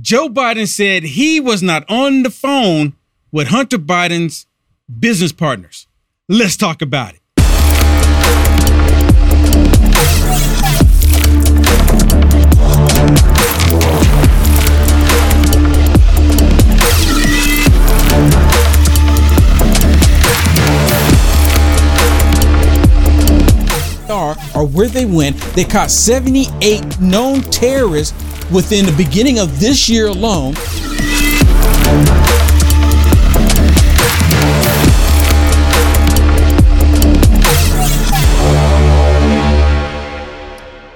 Joe Biden said he was not on the phone with Hunter Biden's business partners. Let's talk about it. Are or where they went, they caught 78 known terrorists within the beginning of this year alone.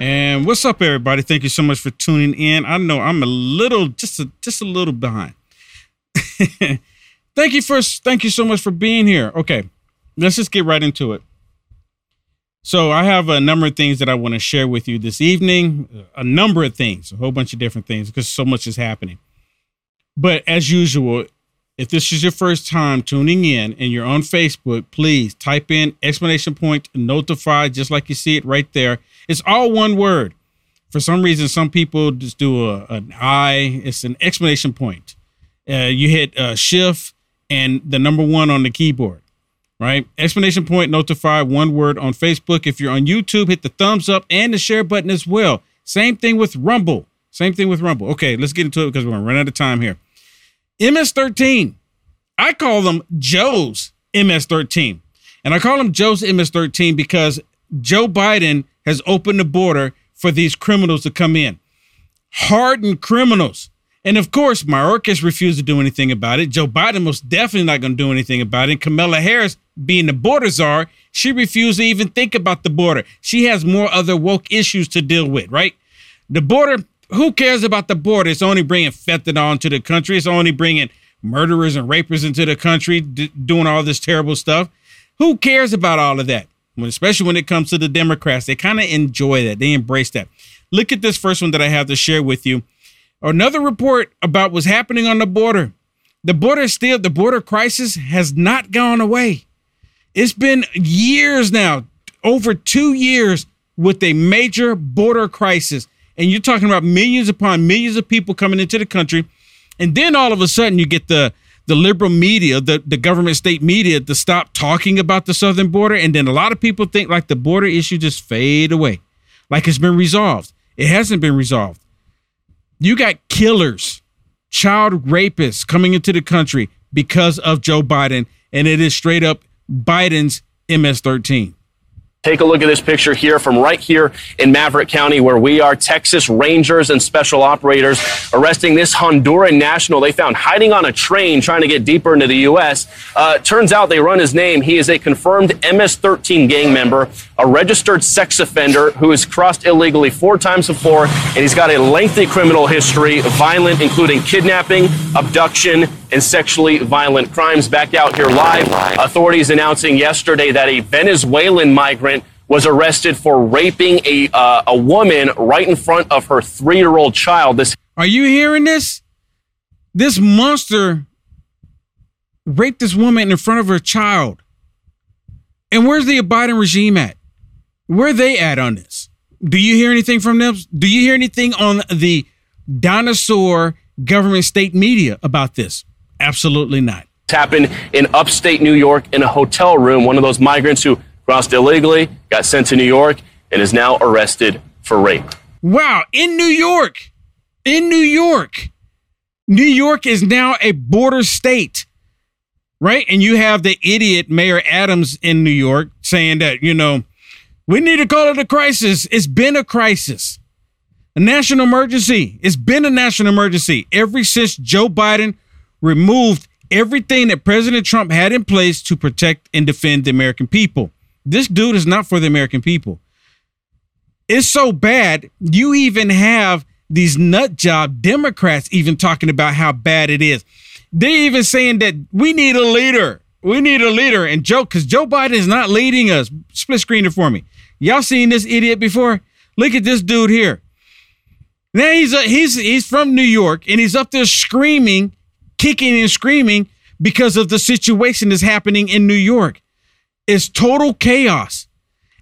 And what's up, everybody? Thank you so much for tuning in. I know I'm a little, just a, just a little behind. thank you for, thank you so much for being here. Okay, let's just get right into it. So I have a number of things that I want to share with you this evening. A number of things, a whole bunch of different things, because so much is happening. But as usual, if this is your first time tuning in and you're on Facebook, please type in explanation point notify, just like you see it right there. It's all one word. For some reason, some people just do a, an I. It's an explanation point. Uh, you hit uh, shift and the number one on the keyboard, right? Explanation point notify one word on Facebook. If you're on YouTube, hit the thumbs up and the share button as well. Same thing with Rumble. Same thing with Rumble. Okay, let's get into it because we're gonna run out of time here. MS13. I call them Joe's MS13. And I call them Joe's MS13 because Joe Biden has opened the border for these criminals to come in. Hardened criminals. And of course, Mayorkas refused to do anything about it. Joe Biden most definitely not going to do anything about it. Kamala Harris, being the border czar, she refused to even think about the border. She has more other woke issues to deal with, right? The border, who cares about the border? It's only bringing fentanyl into the country. It's only bringing murderers and rapers into the country, d- doing all this terrible stuff. Who cares about all of that? especially when it comes to the Democrats. They kind of enjoy that. They embrace that. Look at this first one that I have to share with you. Another report about what's happening on the border. The border still, the border crisis has not gone away. It's been years now, over two years with a major border crisis. And you're talking about millions upon millions of people coming into the country. And then all of a sudden you get the the liberal media, the, the government state media to stop talking about the southern border. And then a lot of people think like the border issue just fade away, like it's been resolved. It hasn't been resolved. You got killers, child rapists coming into the country because of Joe Biden, and it is straight up Biden's MS 13. Take a look at this picture here from right here in Maverick County, where we are. Texas Rangers and special operators arresting this Honduran national they found hiding on a train trying to get deeper into the U.S. Uh, turns out they run his name. He is a confirmed MS 13 gang member, a registered sex offender who has crossed illegally four times before, and he's got a lengthy criminal history, violent, including kidnapping, abduction, and sexually violent crimes. Back out here live, authorities announcing yesterday that a Venezuelan migrant was arrested for raping a uh, a woman right in front of her three year old child. This are you hearing this? This monster raped this woman in front of her child. And where's the Biden regime at? Where are they at on this? Do you hear anything from them? Do you hear anything on the dinosaur government state media about this? Absolutely not. Happened in upstate New York in a hotel room. One of those migrants who crossed illegally got sent to New York and is now arrested for rape. Wow, in New York. In New York. New York is now a border state, right? And you have the idiot Mayor Adams in New York saying that, you know, we need to call it a crisis. It's been a crisis, a national emergency. It's been a national emergency ever since Joe Biden removed everything that President Trump had in place to protect and defend the American people. This dude is not for the American people. It's so bad, you even have these nut job Democrats even talking about how bad it is. They're even saying that we need a leader. We need a leader. And Joe, because Joe Biden is not leading us. Split screen it for me. Y'all seen this idiot before? Look at this dude here. Now he's a, he's he's from New York and he's up there screaming kicking and screaming because of the situation that's happening in New York. It's total chaos.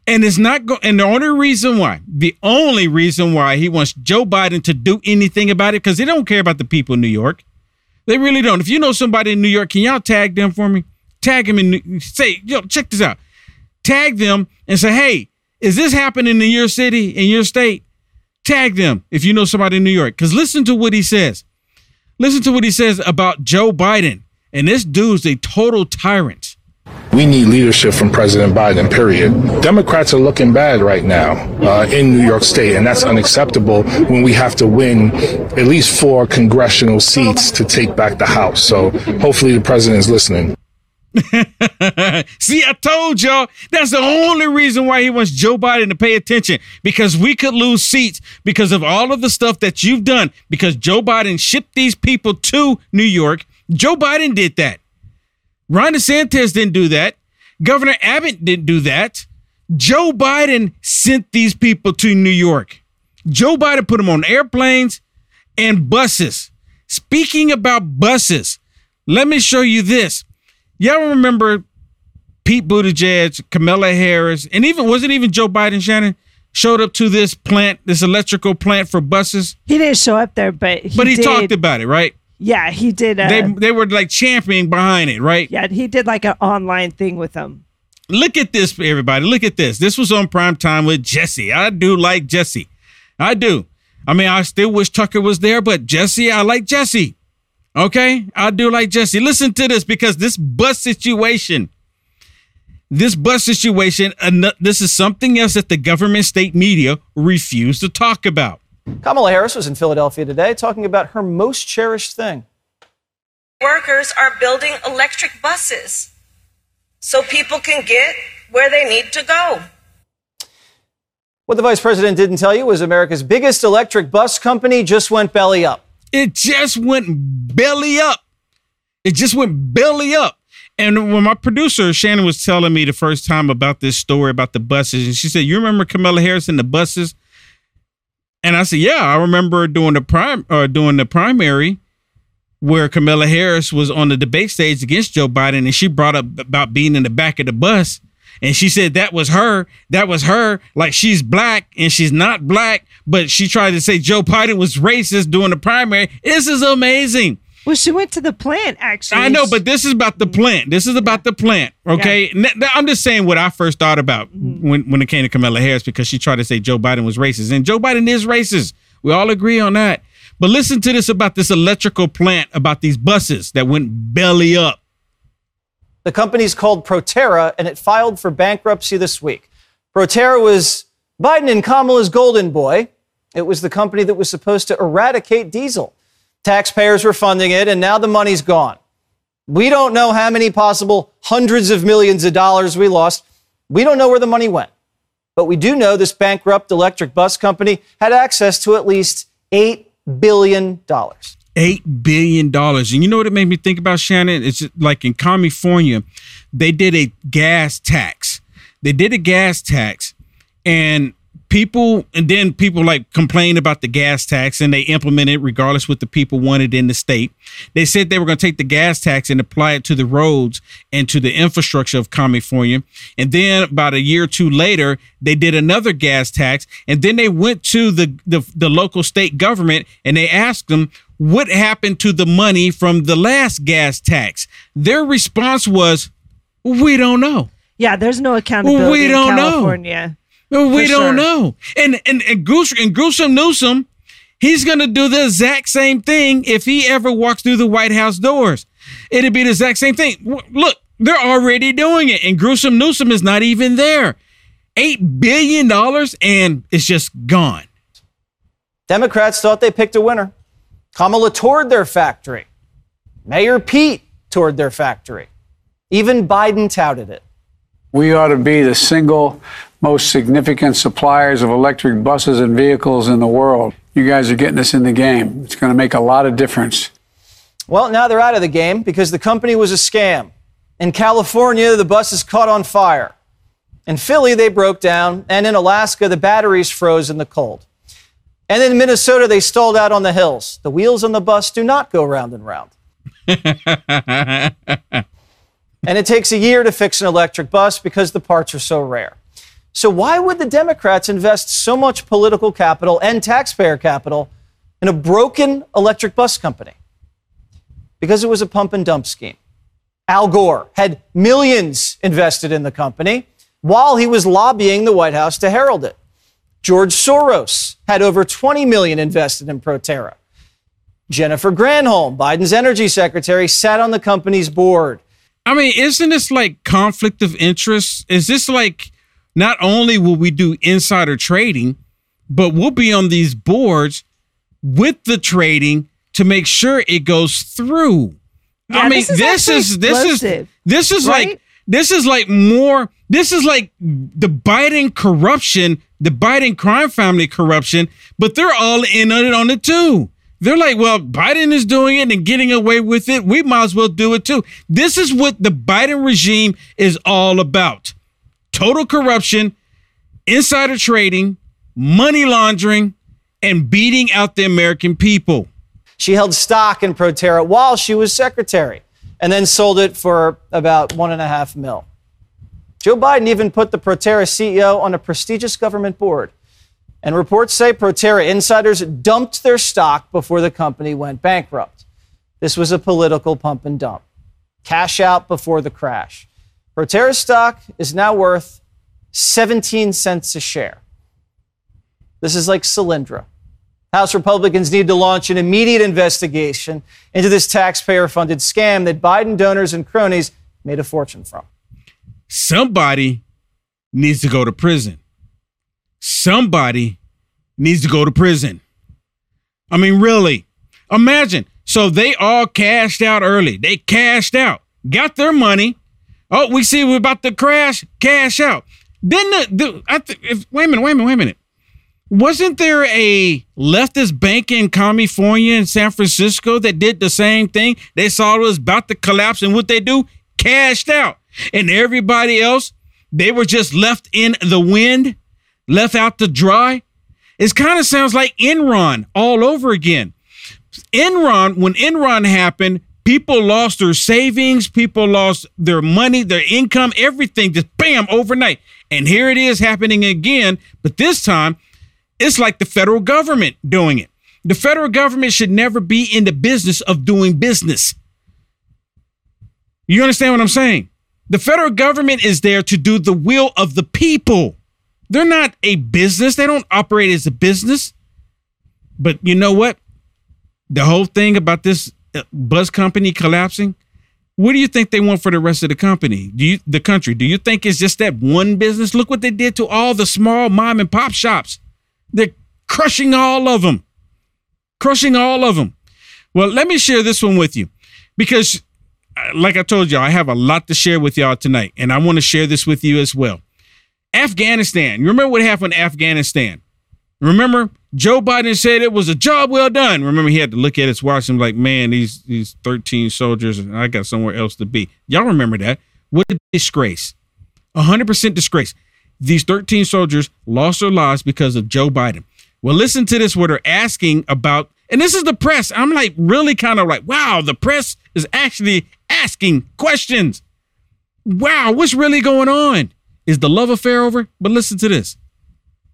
And it's not going. And the only reason why, the only reason why he wants Joe Biden to do anything about it, because they don't care about the people in New York. They really don't. If you know somebody in New York, can y'all tag them for me? Tag them and say, yo, check this out. Tag them and say, hey, is this happening in your city, in your state? Tag them if you know somebody in New York. Because listen to what he says. Listen to what he says about Joe Biden. And this dude's a total tyrant. We need leadership from President Biden, period. Democrats are looking bad right now uh, in New York State, and that's unacceptable when we have to win at least four congressional seats to take back the House. So hopefully the president is listening. Told y'all that's the only reason why he wants Joe Biden to pay attention because we could lose seats because of all of the stuff that you've done. Because Joe Biden shipped these people to New York. Joe Biden did that. Ron DeSantis didn't do that. Governor Abbott didn't do that. Joe Biden sent these people to New York. Joe Biden put them on airplanes and buses. Speaking about buses, let me show you this. Y'all remember Pete Buttigieg, Kamala Harris, and even wasn't even Joe Biden, Shannon, showed up to this plant, this electrical plant for buses. He didn't show up there, but he but he did, talked about it, right? Yeah, he did. Uh, They they were like championing behind it, right? yeah, he did like an online thing with them. Look at this, everybody. Look at this. This was on prime time with Jesse. I do like Jesse. I do. I mean, I still wish Tucker was there, but Jesse, I like Jesse. Okay, I do like Jesse. Listen to this because this bus situation, this bus situation, ano- this is something else that the government state media refuse to talk about. Kamala Harris was in Philadelphia today talking about her most cherished thing. Workers are building electric buses so people can get where they need to go. What the vice president didn't tell you was America's biggest electric bus company just went belly up. It just went belly up. It just went belly up. And when my producer Shannon was telling me the first time about this story about the buses, and she said, "You remember Kamala Harris and the buses?" And I said, "Yeah, I remember doing the prime or doing the primary where Kamala Harris was on the debate stage against Joe Biden, and she brought up about being in the back of the bus." And she said that was her. That was her. Like she's black and she's not black, but she tried to say Joe Biden was racist during the primary. This is amazing. Well, she went to the plant actually. I know, but this is about the plant. This is about the plant. Okay. I'm just saying what I first thought about mm-hmm. when, when it came to Kamala Harris because she tried to say Joe Biden was racist. And Joe Biden is racist. We all agree on that. But listen to this about this electrical plant, about these buses that went belly up. The company's called Proterra, and it filed for bankruptcy this week. Proterra was Biden and Kamala's golden boy. It was the company that was supposed to eradicate diesel. Taxpayers were funding it, and now the money's gone. We don't know how many possible hundreds of millions of dollars we lost. We don't know where the money went. But we do know this bankrupt electric bus company had access to at least $8 billion. Eight billion dollars, and you know what it made me think about, Shannon? It's just like in California, they did a gas tax. They did a gas tax, and people, and then people like complain about the gas tax, and they implement it regardless what the people wanted in the state. They said they were going to take the gas tax and apply it to the roads and to the infrastructure of California. And then about a year or two later, they did another gas tax, and then they went to the the, the local state government and they asked them what happened to the money from the last gas tax. Their response was, "We don't know." Yeah, there's no accountability we don't in know. California. Well, we For don't sure. know. And and and, Goose, and Gruesome Newsom, he's gonna do the exact same thing if he ever walks through the White House doors. It'd be the exact same thing. Look, they're already doing it, and Gruesome Newsom is not even there. Eight billion dollars, and it's just gone. Democrats thought they picked a winner. Kamala toured their factory. Mayor Pete toured their factory. Even Biden touted it. We ought to be the single most significant suppliers of electric buses and vehicles in the world. You guys are getting us in the game. It's going to make a lot of difference. Well, now they're out of the game because the company was a scam. In California, the buses caught on fire. In Philly, they broke down. And in Alaska, the batteries froze in the cold. And in Minnesota, they stalled out on the hills. The wheels on the bus do not go round and round. and it takes a year to fix an electric bus because the parts are so rare. So, why would the Democrats invest so much political capital and taxpayer capital in a broken electric bus company? Because it was a pump and dump scheme. Al Gore had millions invested in the company while he was lobbying the White House to herald it. George Soros had over 20 million invested in Proterra. Jennifer Granholm, Biden's energy secretary, sat on the company's board. I mean, isn't this like conflict of interest? Is this like not only will we do insider trading, but we'll be on these boards with the trading to make sure it goes through. Yeah, I mean, this is this is this is this is right? like this is like more this is like the Biden corruption, the Biden crime family corruption, but they're all in on it on it too. They're like, well, Biden is doing it and getting away with it. We might as well do it too. This is what the Biden regime is all about total corruption, insider trading, money laundering, and beating out the American people. She held stock in Proterra while she was secretary and then sold it for about one and a half mil. Joe Biden even put the Proterra CEO on a prestigious government board. And reports say Proterra insiders dumped their stock before the company went bankrupt. This was a political pump and dump. Cash out before the crash. Proterra stock is now worth 17 cents a share. This is like Solyndra. House Republicans need to launch an immediate investigation into this taxpayer funded scam that Biden donors and cronies made a fortune from. Somebody needs to go to prison. Somebody needs to go to prison. I mean, really. Imagine. So they all cashed out early. They cashed out, got their money. Oh, we see we're about to crash, cash out. Then the, the I th- if, wait a minute, wait a minute, wait a minute. Wasn't there a leftist bank in California in San Francisco that did the same thing? They saw it was about to collapse, and what they do? Cashed out. And everybody else, they were just left in the wind, left out to dry. It kind of sounds like Enron all over again. Enron, when Enron happened, people lost their savings, people lost their money, their income, everything just bam overnight. And here it is happening again, but this time it's like the federal government doing it. The federal government should never be in the business of doing business. You understand what I'm saying? The federal government is there to do the will of the people. They're not a business, they don't operate as a business. But you know what? The whole thing about this uh, bus company collapsing, what do you think they want for the rest of the company? Do you the country? Do you think it's just that one business? Look what they did to all the small mom and pop shops. They're crushing all of them. Crushing all of them. Well, let me share this one with you because uh, like I told y'all, I have a lot to share with y'all tonight, and I want to share this with you as well. Afghanistan. You remember what happened in Afghanistan? Remember, Joe Biden said it was a job well done. Remember, he had to look at his watch and like, man, these these 13 soldiers, I got somewhere else to be. Y'all remember that? What a disgrace. 100% disgrace. These 13 soldiers lost their lives because of Joe Biden. Well, listen to this, what they're asking about, and this is the press. I'm like, really kind of like, wow, the press is actually asking questions. Wow, what's really going on? Is the love affair over? But listen to this.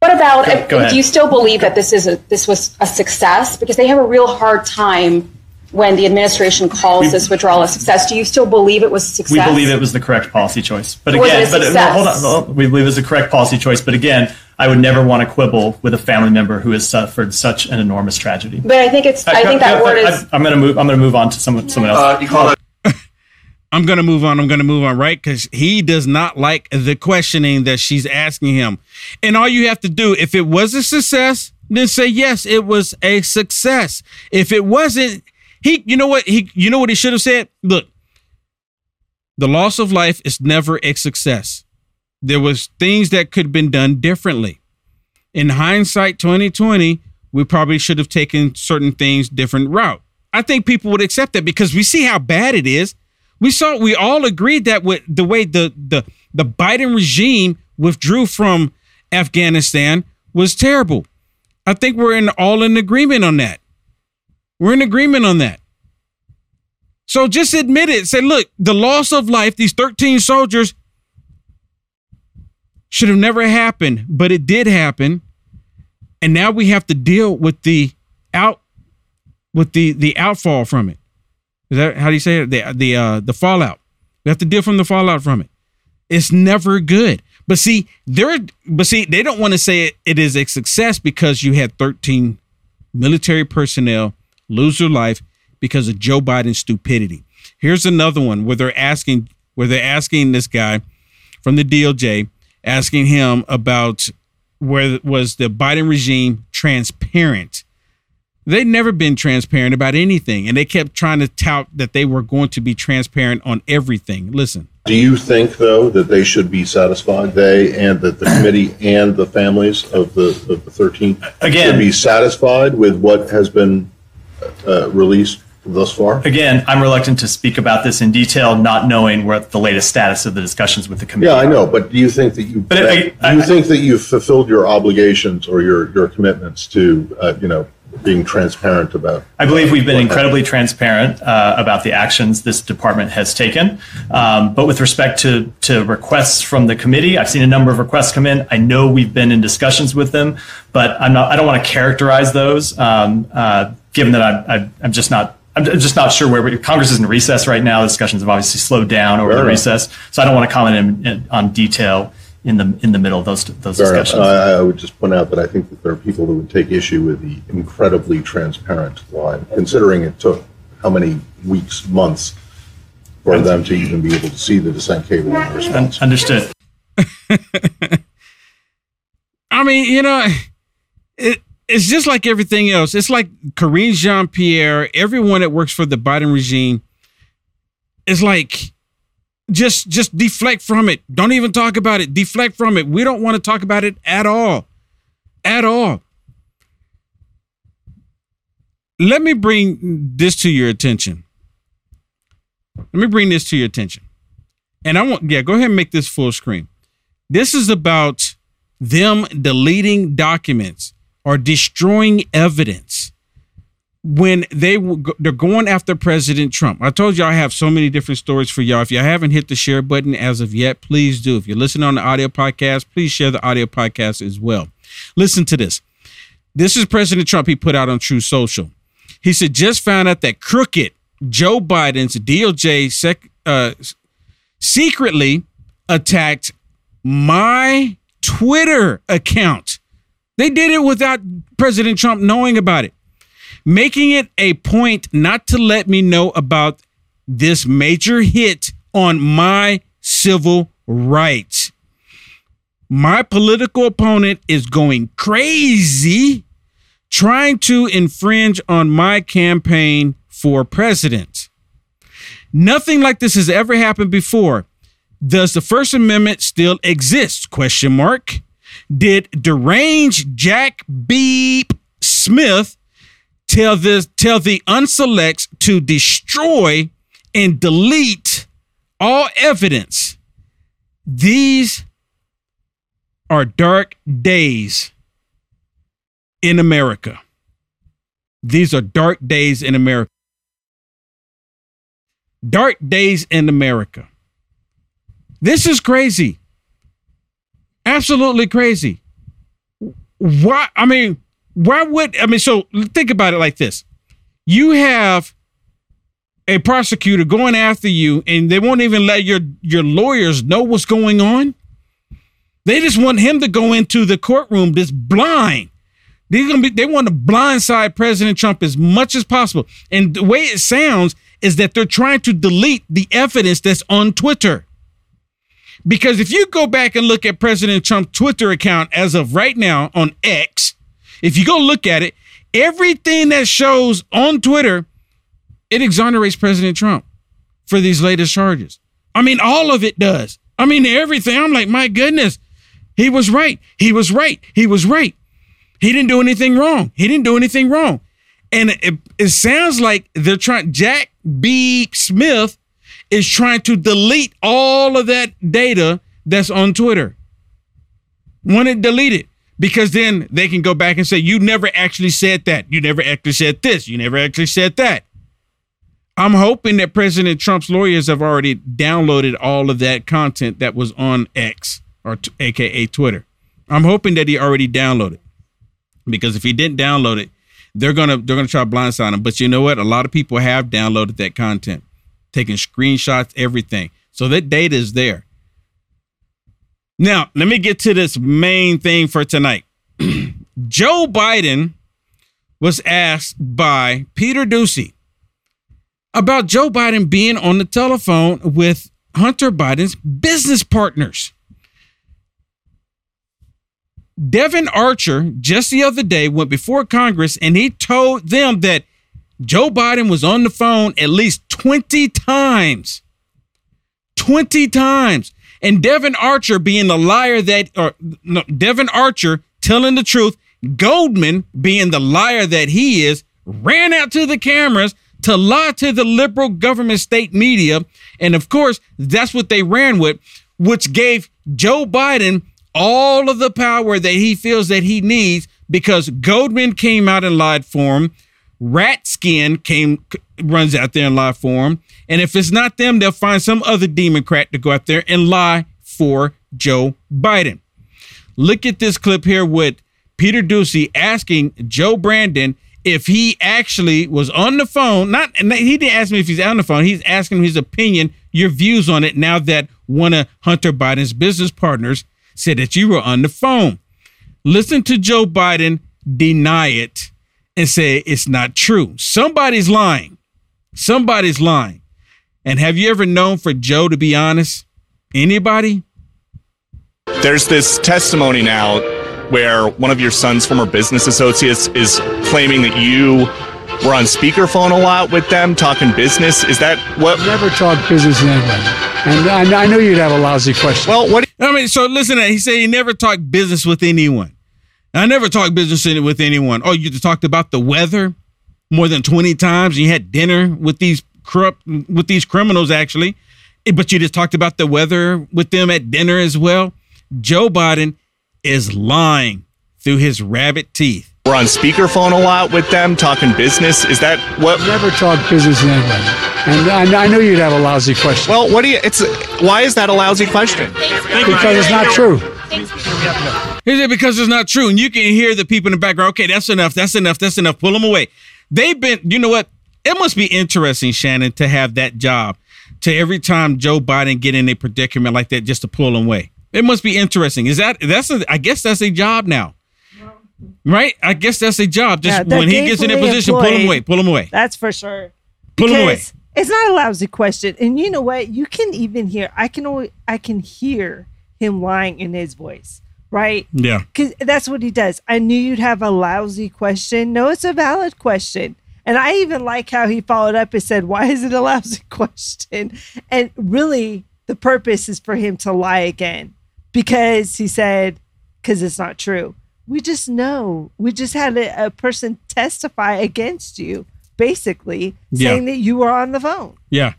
What about? Go- go ahead. do you still believe that this is a this was a success? Because they have a real hard time when the administration calls We- this withdrawal a success. Do you still believe it was a success? We believe it was the correct policy choice. But Was it again, a but uh, no, hold on. hold on. We believe it was the correct policy choice. But again, I would never want to quibble with a family member who has suffered such an enormous tragedy. But I think it's. I uh, think that word is. I'm going to move. I'm going to move on to someone. Someone else. Uh, you I'm gonna move on. I'm gonna move on, right? Because he does not like the questioning that she's asking him. And all you have to do, if it was a success, then say yes, it was a success. If it wasn't, he, you know what he, you know what he should have said. Look, the loss of life is never a success. There was things that could have been done differently. In hindsight, 2020, we probably should have taken certain things different route. I think people would accept that because we see how bad it is. We saw we all agreed that with the way the the the Biden regime withdrew from Afghanistan was terrible. I think we're in all in agreement on that. We're in agreement on that. So just admit it. Say, look, the loss of life, these 13 soldiers should have never happened, but it did happen. And now we have to deal with the out with the the outfall from it. Is that how do you say it? The the uh the fallout. We have to deal from the fallout from it. It's never good. But see, they're but see, they don't want to say it, it is a success because you had 13 military personnel lose their life because of Joe Biden's stupidity. Here's another one where they're asking where they're asking this guy from the DOJ, asking him about where was the Biden regime transparent. They'd never been transparent about anything, and they kept trying to tout that they were going to be transparent on everything. Listen. Do you think, though, that they should be satisfied, they and that the committee and the families of the, of the 13 Again- should be satisfied with what has been uh, released thus far? Again, I'm reluctant to speak about this in detail, not knowing what the latest status of the discussions with the committee. Yeah, I know, but do you think that you But I- do I- you think that you've fulfilled your obligations or your your commitments to uh, you know being transparent about? I believe we've been incredibly transparent uh, about the actions this department has taken. Um, but with respect to, to requests from the committee, I've seen a number of requests come in. I know we've been in discussions with them, but I'm not. I don't want to characterize those, um, uh, given that I'm, I'm, just not. I'm just not sure where we, Congress is in recess right now. The discussions have obviously slowed down over the recess, so I don't want to comment in, in, on detail in the in the middle of those those Fair discussions. I, I would just point out that I think that there are people who would take issue with the incredibly transparent line, considering it took how many weeks, months for them to even be able to see the dissent cable in response. Understood. I mean, you know, it it's just like everything else. It's like Karine Jean Pierre, everyone that works for the Biden regime is like just just deflect from it. Don't even talk about it. Deflect from it. We don't want to talk about it at all. At all. Let me bring this to your attention. Let me bring this to your attention. And I want, yeah, go ahead and make this full screen. This is about them deleting documents or destroying evidence when they go- they're going after President Trump. I told y'all I have so many different stories for y'all. If y'all haven't hit the share button as of yet, please do. If you're listening on the audio podcast, please share the audio podcast as well. Listen to this. This is President Trump. He put out on Truth Social. He said, "Just found out that crooked Joe Biden's DOJ sec, uh, secretly attacked my Twitter account. They did it without President Trump knowing about it, making it a point not to let me know about this major hit on my civil rights. My political opponent is going crazy trying to infringe on my campaign for president. Nothing like this has ever happened before. Does the First Amendment still exist? Question mark. Did deranged Jack Beep Smith tell this tell the unselects to destroy and delete all evidence? These are dark days in America. These are dark days in America. Dark days in America. This is crazy. Absolutely crazy. Why? I mean, why would I mean? So think about it like this: you have a prosecutor going after you, and they won't even let your your lawyers know what's going on. They just want him to go into the courtroom this blind. They're gonna be. They want to blindside President Trump as much as possible. And the way it sounds is that they're trying to delete the evidence that's on Twitter. Because if you go back and look at President Trump's Twitter account as of right now on X, if you go look at it, everything that shows on Twitter, it exonerates President Trump for these latest charges. I mean, all of it does. I mean, everything. I'm like, my goodness, he was right. He was right. He was right. He didn't do anything wrong. He didn't do anything wrong. And it, it sounds like they're trying, Jack B. Smith is trying to delete all of that data that's on Twitter. Want it deleted because then they can go back and say, you never actually said that. You never actually said this. You never actually said that. I'm hoping that President Trump's lawyers have already downloaded all of that content that was on X or t- AKA Twitter. I'm hoping that he already downloaded because if he didn't download it, they're gonna they're gonna try to blindside him. But you know what? A lot of people have downloaded that content, taking screenshots, everything. So that data is there. Now, let me get to this main thing for tonight. Joe Biden was asked by Peter Doocy about Joe Biden being on the telephone with Hunter Biden's business partners. Devon Archer just the other day went before Congress and he told them that Joe Biden was on the phone at least 20 times. 20 times. And Devon Archer being the liar that, or no, Devon Archer telling the truth, Goldman being the liar that he is, ran out to the cameras to lie to the liberal government state media. And of course, that's what they ran with, which gave Joe Biden all of the power that he feels that he needs because Goldman came out and lied for him. Rat Skin came runs out there and lie for him. And if it's not them, they'll find some other Democrat to go out there and lie for Joe Biden. Look at this clip here with Peter Doocy asking Joe Brandon if he actually was on the phone. Not he didn't ask me if he's on the phone. He's asking his opinion, your views on it. Now that one of Hunter Biden's business partners said that you were on the phone. Listen to Joe Biden deny it and say it's not true. Somebody's lying. Somebody's lying. And have you ever known for Joe to be honest? Anybody? There's this testimony now where one of your son's former business associates is claiming that you were on speakerphone a lot with them talking business. Is that what? Never talk business with anybody. And I, I know you'd have a lousy question. Well, what? do I mean, so listen. He said he never talked business with anyone. I never talked business with anyone. Oh, you talked about the weather more than twenty times. You had dinner with these corrupt with these criminals actually, eh, but you just talked about the weather with them at dinner as well. Joe Biden is lying through his rabbit teeth. We're on speakerphone a lot with them talking business. Is that what? Never talk business with anybody. And I, I know you'd have a lousy question. Well, what do you? It's why is that a lousy question? Because it's not true. Is it because it's not true? And you can hear the people in the background. Okay, that's enough. That's enough. That's enough. Pull them away. They've been. You know what? It must be interesting, Shannon, to have that job. To every time Joe Biden get in a predicament like that, just to pull him away. It must be interesting. Is that that's a? I guess that's a job now. Right? I guess that's a job. Just Yeah, when he gets in a position, pull him away. Pull him away. That's for sure. Pull him away. Because It's not a lousy question, and you know what? You can even hear. I can. always, I can hear him lying in his voice. Right? Yeah. Because that's what he does. I knew you'd have a lousy question. No, it's a valid question. And I even like how he followed up and said, Why is it a lousy question? And really, the purpose is for him to lie again because he said, Because it's not true. We just know. We just had a, a person testify against you, basically, Yeah. saying that you were on the phone. Yeah.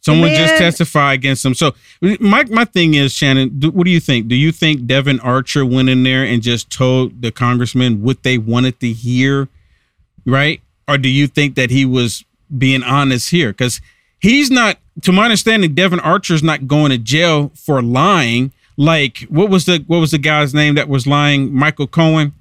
Someone just Man. testified against him. So my my thing is, Shannon, do, what do you think? Do you think Devon Archer went in there and just told the congressman what they wanted to hear, right? Or do you think that he was being honest here? Because he's not, to my understanding, Devon Archer's not going to jail for lying. Like what was the what was the guy's name that was lying? Michael Cohen.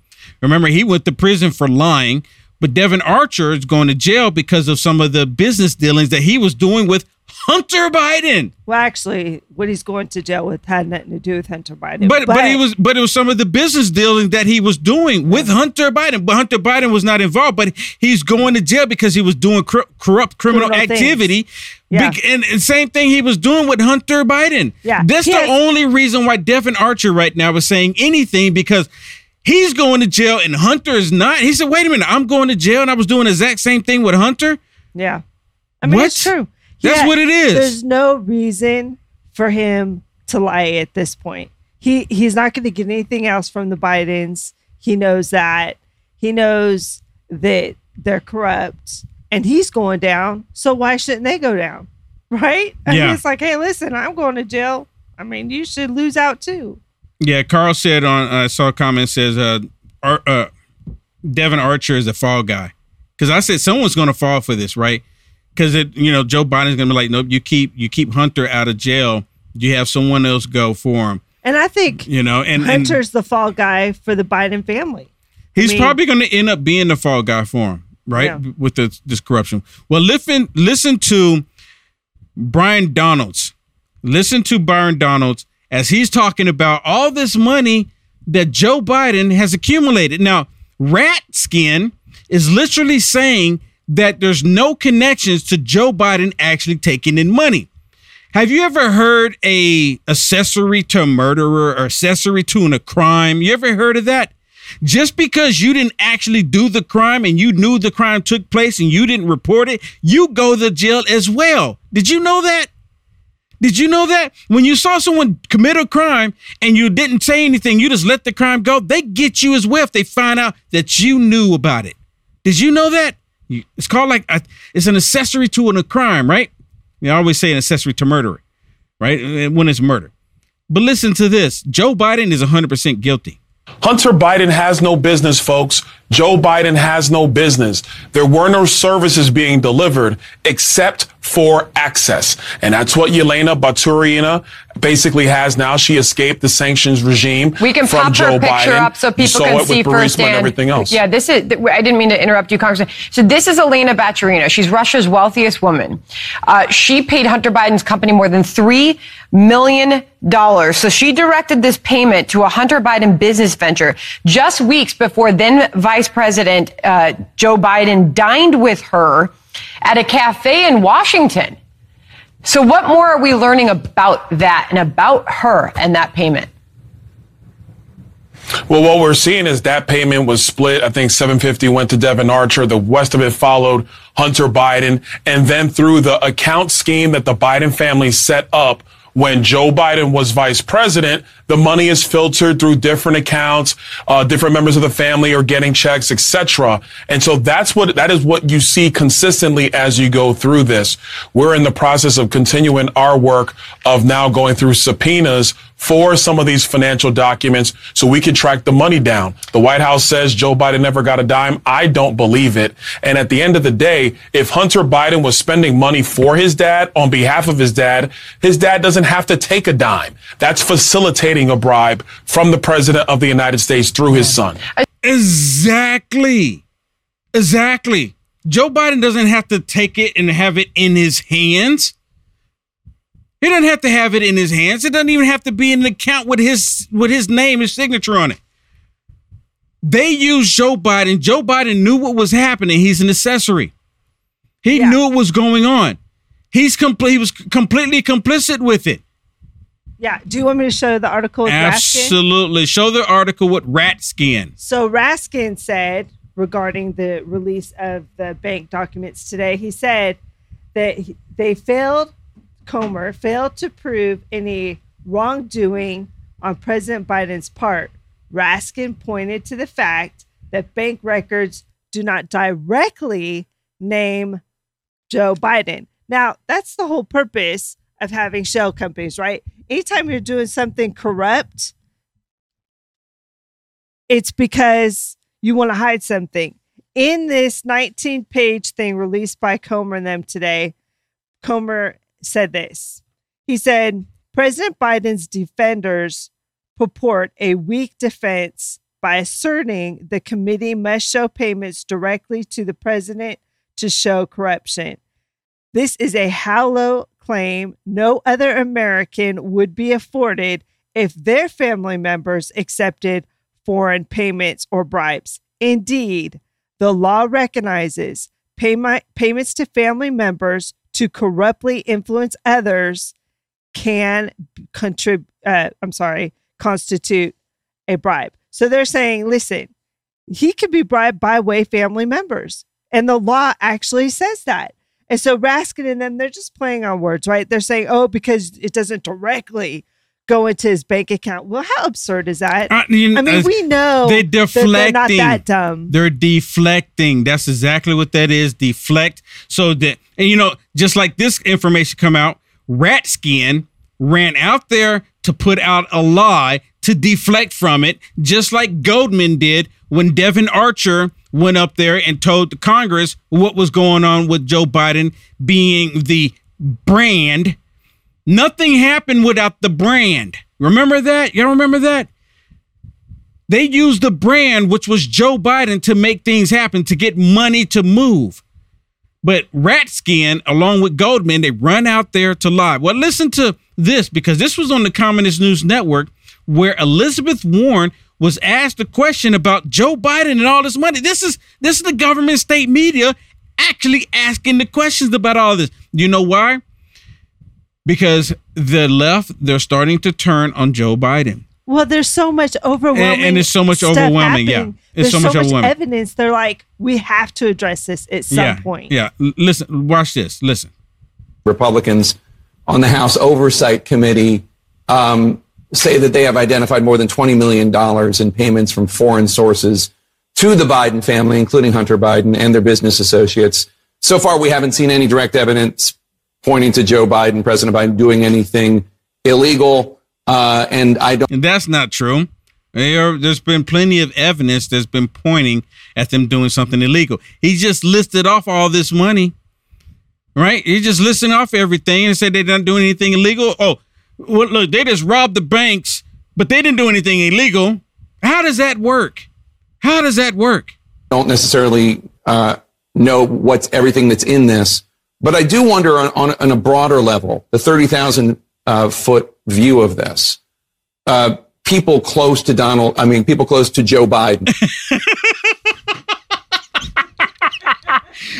Remember, he went to prison for lying. But Devon Archer is going to jail because of some of the business dealings that he was doing with Hunter Biden. Well, actually, what he's going to jail with had nothing to do with Hunter Biden. But but, he was but it was some of the business dealing that he was doing with Hunter Biden. But Hunter Biden was not involved. But he's going to jail because he was doing cor- corrupt criminal, Criminal activity. Yeah. Bec- and, and same thing he was doing with Hunter Biden. Yeah. That's He the has- only reason why Devon Archer right now is saying anything because he's going to jail and Hunter is not. He said, "Wait a minute, I'm going to jail and I was doing the exact same thing with Hunter." Yeah. I mean, What? it's true. That's what it is. There's no reason for him to lie at this point. He he's not going to get anything else from the Bidens. He knows that. He knows that they're corrupt and he's going down. So why shouldn't they go down? Right? I mean, Yeah. it's like, hey, listen, I'm going to jail. I mean, you should lose out too. Yeah, Carl said on I saw a comment says uh, Ar- uh Devon Archer is a fall guy because I said someone's going to fall for this, right? Because it you know Joe Biden's going to be like, nope, you keep you keep Hunter out of jail, you have someone else go for him. And I think You know, and, and Hunter's the fall guy for the Biden family. he's I mean- probably going to end up being the fall guy for him, right? Yeah. With the, this corruption. Well, listen, listen to Brian Donalds. Listen to Byron Donalds as he's talking about all this money that Joe Biden has accumulated. Now, Rat Skin is literally saying that there's no connections to Joe Biden actually taking in money. Have you ever heard a accessory to a murderer or accessory to a crime? You ever heard of that? Just because you didn't actually do the crime and you knew the crime took place and you didn't report it, you go to jail as well. Did you know that? Did you know that when you saw someone commit a crime and you didn't say anything, you just let the crime go, they get you as well if they find out that you knew about it. Did you know that? It's called like a, it's an accessory to a crime, right? You always say an accessory to murder, right? When it's murder. But listen to this: Joe Biden is 100 percent guilty. Hunter Biden has no business, folks. Joe Biden has no business. There were no services being delivered except for access. And that's what Yelena Baturina basically has now. She escaped the sanctions regime We can from pop Joe her picture Biden. up so people can see firsthand. and everything else. Yeah, this is. I didn't mean to interrupt you, Congressman. So this is Elena Baturina. She's Russia's wealthiest woman. Uh, she paid Hunter Biden's company more than three million dollars. So she directed this payment to a Hunter Biden business venture just weeks before then Vice President uh, Joe Biden dined with her at a cafe in Washington. So what more are we learning about that and about her and that payment? Well, what we're seeing is that payment was split. I think 750 went to Devon Archer. The rest of it followed Hunter Biden. And then through the account scheme that the Biden family set up when Joe Biden was vice president, the money is filtered through different accounts. Uh, different members of the family are getting checks, etc. And so that's what that is what you see consistently as you go through this. We're in the process of continuing our work of now going through subpoenas for some of these financial documents so we can track the money down. The White House says Joe Biden never got a dime. I don't believe it. And at the end of the day, if Hunter Biden was spending money for his dad on behalf of his dad, his dad doesn't have to take a dime. That's facilitating a bribe from the president of the United States through his son. Exactly. Exactly. Joe Biden doesn't have to take it and have it in his hands. He doesn't have to have it in his hands. It doesn't even have to be in an account with his with his name, his signature on it. They used Joe Biden. Joe Biden knew what was happening. He's an accessory. He knew what was going on. He's complete. He was completely complicit with it. Yeah. Do you want me to show the article with Raskin? Absolutely. Show the article with rat skin. So Raskin said regarding the release of the bank documents today, he said that he- they failed, Comer failed to prove any wrongdoing on President Biden's part. Raskin pointed to the fact that bank records do not directly name Joe Biden. Now, that's the whole purpose of having shell companies, right? Anytime you're doing something corrupt, it's because you want to hide something. In this 19 page thing released by Comer and them today, Comer said this. He said, President Biden's defenders purport a weak defense by asserting the committee must show payments directly to the president to show corruption. This is a hollow claim no other American would be afforded if their family members accepted foreign payments or bribes. Indeed, the law recognizes payment, payments to family members to corruptly influence others can contribute. Uh, I'm sorry, constitute a bribe. So they're saying, listen, he could be bribed by way family members, and the law actually says that. And so Raskin and them, they're just playing on words, right? They're saying, oh, because it doesn't directly go into his bank account. Well, how absurd is that? Uh, you- I mean, we know they're deflecting. they're not that dumb. They're deflecting. That's exactly what that is. Deflect. So that and you know, just like this information come out, Rat Skin ran out there to put out a lie to deflect from it, just like Goldman did when Devon Archer went up there and told the Congress what was going on with Joe Biden being the brand. Nothing happened without the brand. Remember that? Y'all remember that? They used the brand, which was Joe Biden, to make things happen, to get money to move. But Ratskin, along with Goldman, they run out there to lie. Well, listen to this because this was on the Communist News Network where Elizabeth Warren was asked a question about Joe Biden and all this money. This is this is the government state media actually asking the questions about all this. You know why? Because the left, they're starting to turn on Joe Biden. Well, there's so much overwhelming, And- and it's so much stuff overwhelming, yeah. happening. It's there's so much overwhelming. evidence. They're like, we have to address this at some yeah, point. Yeah. Listen, watch this. Listen. Republicans on the House Oversight Committee um, say that they have identified more than $20 million in payments from foreign sources to the Biden family, including Hunter Biden and their business associates. So far, we haven't seen any direct evidence pointing to Joe Biden, President Biden, doing anything illegal. Uh, and I don't. And that's not true. There, there's been plenty of evidence that's been pointing at them doing something illegal. He just listed off all this money, right? He just listed off everything and said they're not doing anything illegal. Oh, well, look, they just robbed the banks, but they didn't do anything illegal. How does that work? How does that work? don't necessarily uh, know what's everything that's in this, but I do wonder on, on, on a broader level, the 30,000 uh, foot view of this. Uh, people close to Donald, I mean, people close to Joe Biden.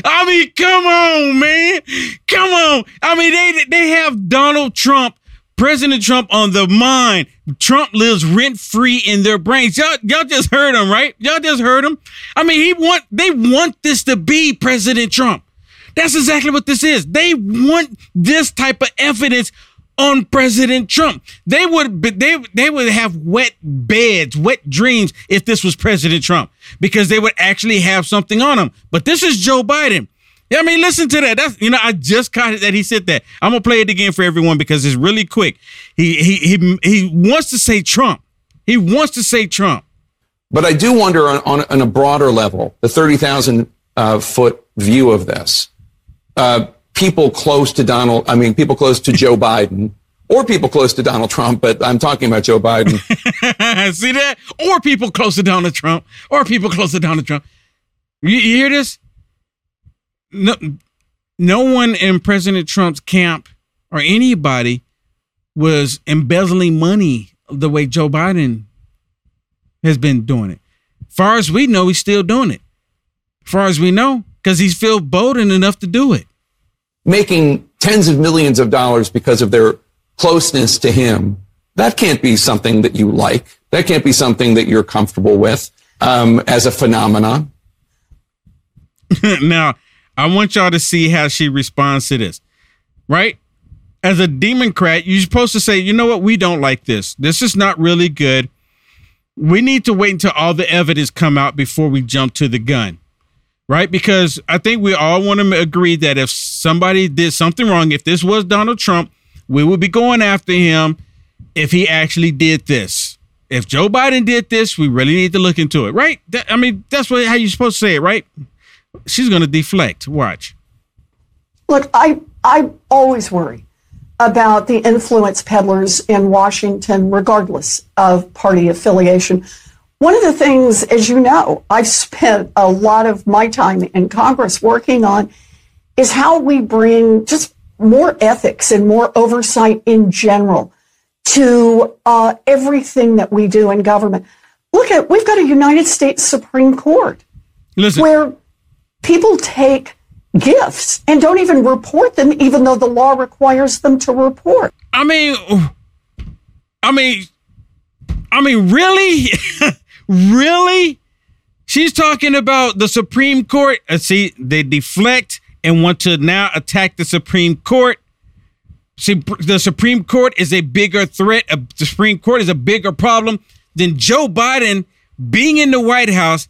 I mean, come on, man. Come on. I mean, they they have Donald Trump, President Trump on the mind. Trump lives rent free in their brains. Y'all, y'all just heard him, right? Y'all just heard him. I mean, he want they want this to be President Trump. That's exactly what this is. They want this type of evidence on President Trump. They would they they would have wet beds, wet dreams if this was President Trump because they would actually have something on him. But this is Joe Biden. Yeah, I mean, listen to that. That's you know, I just caught it that he said that. I'm gonna play it again for everyone because it's really quick. He he he he wants to say Trump. He wants to say Trump. But I do wonder on, on, on a broader level, the 30,000 uh, foot view of this. Uh, people close to Donald, I mean, people close to Joe Biden or people close to Donald Trump, but I'm talking about Joe Biden. See that? Or people close to Donald Trump, or people close to Donald Trump. You, you hear this? No, no one in President Trump's camp or anybody was embezzling money the way Joe Biden has been doing it. Far as we know, he's still doing it. Far as we know, because he's feel bold enough to do it. making tens of millions of dollars because of their closeness to him. That can't be something that you like. That can't be something that you're comfortable with um, as a phenomenon. now, I want y'all to see how she responds to this. Right? As a Democrat, you're supposed to say, you know what, we don't like this. This is not really good. We need to wait until all the evidence come out before we jump to the gun. Right? Because I think we all want to agree that if somebody did something wrong, if this was Donald Trump, we would be going after him if he actually did this. If Joe Biden did this, we really need to look into it, right? I mean, that's what how you're supposed to say it, right? She's gonna deflect. Watch. Look, I I always worry about the influence peddlers in Washington, regardless of party affiliation. One of the things, as you know, I've spent a lot of my time in Congress working on is how we bring just more ethics and more oversight in general to uh, everything that we do in government. Look at we've got a United States Supreme Court Listen. where people take gifts and don't even report them, even though the law requires them to report. I mean, I mean, I mean, really, really. She's talking about the Supreme Court. Uh, see, they deflect and want to now attack the Supreme Court. See, the Supreme Court is a bigger threat. Uh, The Supreme Court is a bigger problem than Joe Biden being in the White House,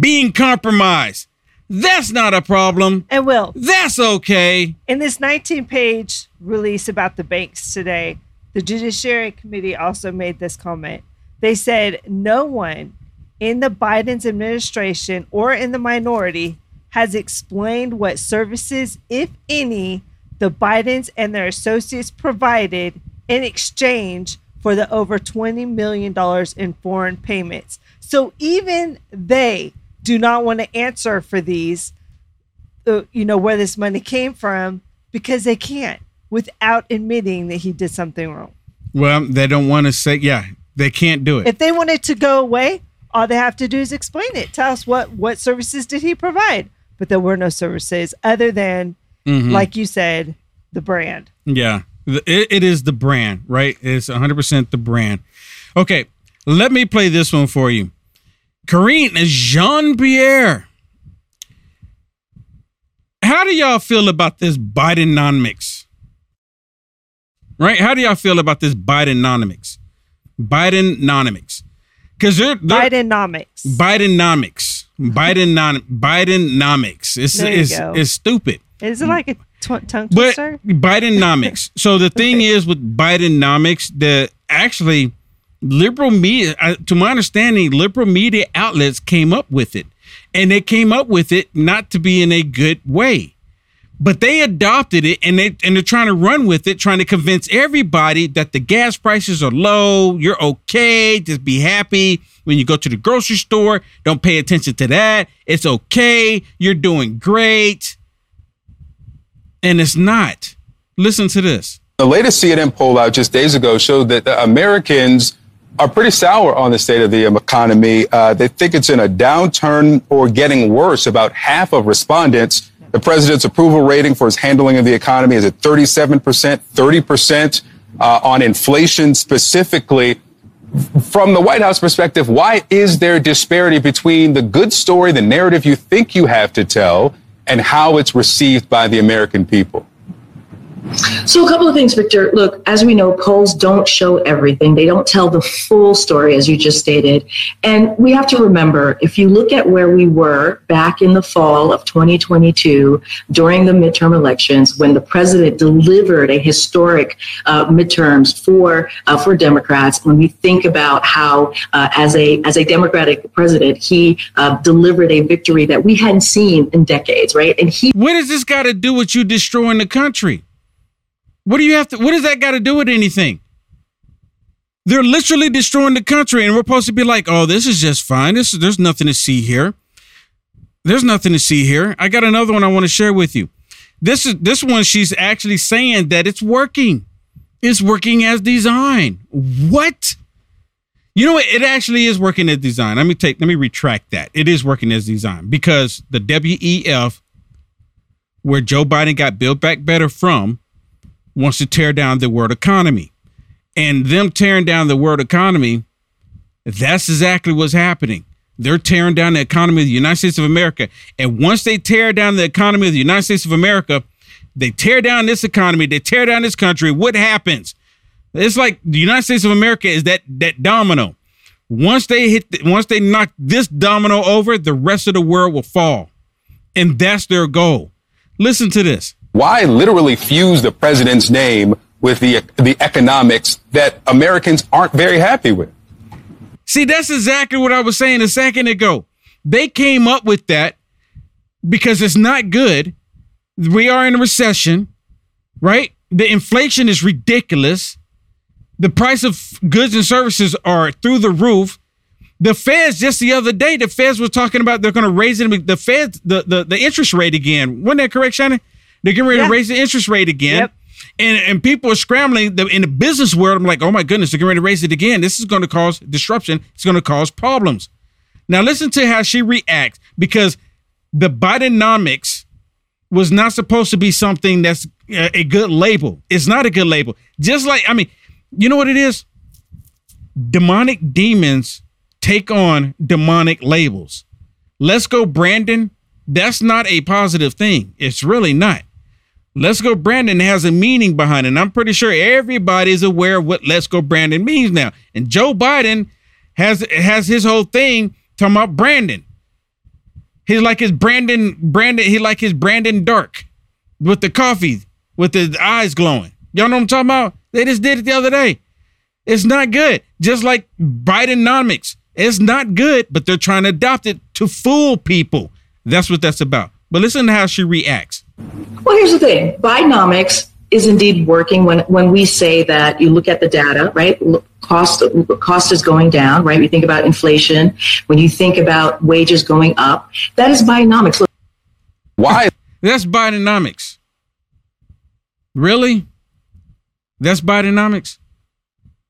being compromised. That's not a problem. And Will. That's okay. In this 19 page release about the banks today, the Judiciary Committee also made this comment. They said no one in the Biden's administration or in the minority has explained what services, if any, the Bidens and their associates provided in exchange for the over $20 million in foreign payments. So even they do not want to answer for these, uh, you know, where this money came from because they can't without admitting that he did something wrong. Well, they don't want to say, yeah, they can't do it. If they want it to go away, all they have to do is explain it. Tell us what what services did he provide? But there were no services other than, Mhm. like you said, the brand. Yeah, it, it is the brand, right? It's 100% the brand. Okay, let me play this one for you. Karine Jean Pierre. How do y'all feel about this Bidenomics? Right? How do y'all feel about this Bidenomics? Bidenomics. Because they're, they're Bidenomics. Bidenomics. Biden non Bidenomics. It's, it's, it's stupid. Is it like a tw- tongue But twister? Bidenomics. so the thing is with Bidenomics, the actually liberal media, uh, to my understanding, liberal media outlets came up with it, and they came up with it not to be in a good way. But they adopted it and they and they're trying to run with it, trying to convince everybody that the gas prices are low, you're okay, just be happy when you go to the grocery store. Don't pay attention to that. It's okay, you're doing great. And it's not. Listen to this. The latest CNN poll out just days ago showed that the Americans are pretty sour on the state of the um, economy. Uh, they think it's in a downturn or getting worse. About half of respondents. The president's approval rating for his handling of the economy is at 37%, 30% uh, on inflation specifically. From the White House perspective, why is there disparity between the good story, the narrative you think you have to tell, and how it's received by the American people? So, a couple of things, Victor. Look, as we know, polls don't show everything. They don't tell the full story, as you just stated. And we have to remember if you look at where we were back in the fall of 2022 during the midterm elections, when the president delivered a historic uh, midterms for uh, for Democrats, when we think about how, uh, as a as a Democratic president, he uh, delivered a victory that we hadn't seen in decades, right? And he What does this got to do with you destroying the country? What do you have to what does that got to do with anything? They're literally destroying the country and we're supposed to be like, "Oh, this is just fine. This there's nothing to see here." There's nothing to see here. I got another one I want to share with you. This is this one she's actually saying that it's working. It's working as designed. What? You know what? It actually is working as design. Let me take, let me retract that. It is working as design because the WEF, where Joe Biden got Build Back Better from, wants to tear down the world economy. And them tearing down the world economy, that's exactly what's happening. They're tearing down the economy of the United States of America. And once they tear down the economy of the United States of America, they tear down this economy, they tear down this country. What happens? It's like the United States of America is that that domino. Once they hit, once they knock this domino over, the rest of the world will fall, and that's their goal. Listen to this. Why literally fuse the president's name with the the economics that Americans aren't very happy with? See, that's exactly what I was saying a second ago. They came up with that because it's not good. We are in a recession, right? The inflation is ridiculous. The price of goods and services are through the roof. The Feds just the other day, the Feds were talking about they're going to raise it. The Feds, the, the the interest rate again. Wasn't that correct, Shannon? They're getting ready Yeah. to raise the interest rate again. And and people are scrambling The- in the business world. I'm like, oh my goodness, they're getting ready to raise it again. This is going to cause disruption. It's going to cause problems. Now listen to how she reacts because the Bidenomics was not supposed to be something that's a good label. It's not a good label. Just like I mean, you know what it is? Demonic demons take on demonic labels. Let's go, Brandon. That's not a positive thing. It's really not. Let's go, Brandon has a meaning behind it. And I'm pretty sure everybody is aware of what Let's Go, Brandon means now. And Joe Biden has has his whole thing talking about Brandon. He's like his Brandon, Brandon, he like his Brandon Dark with the coffee, with the eyes glowing. Y'all know what I'm talking about? They just did it the other day. It's not good. Just like Bidenomics. It's not good, but they're trying to adopt it to fool people. That's what that's about. But listen to how she reacts. Well, here's the thing Bidenomics is indeed working when, when we say that you look at the data, right? Cost cost is going down, right? You think about inflation, when you think about wages going up, that is Bidenomics. Look, Why? That's Bidenomics. Really? That's Bidenomics?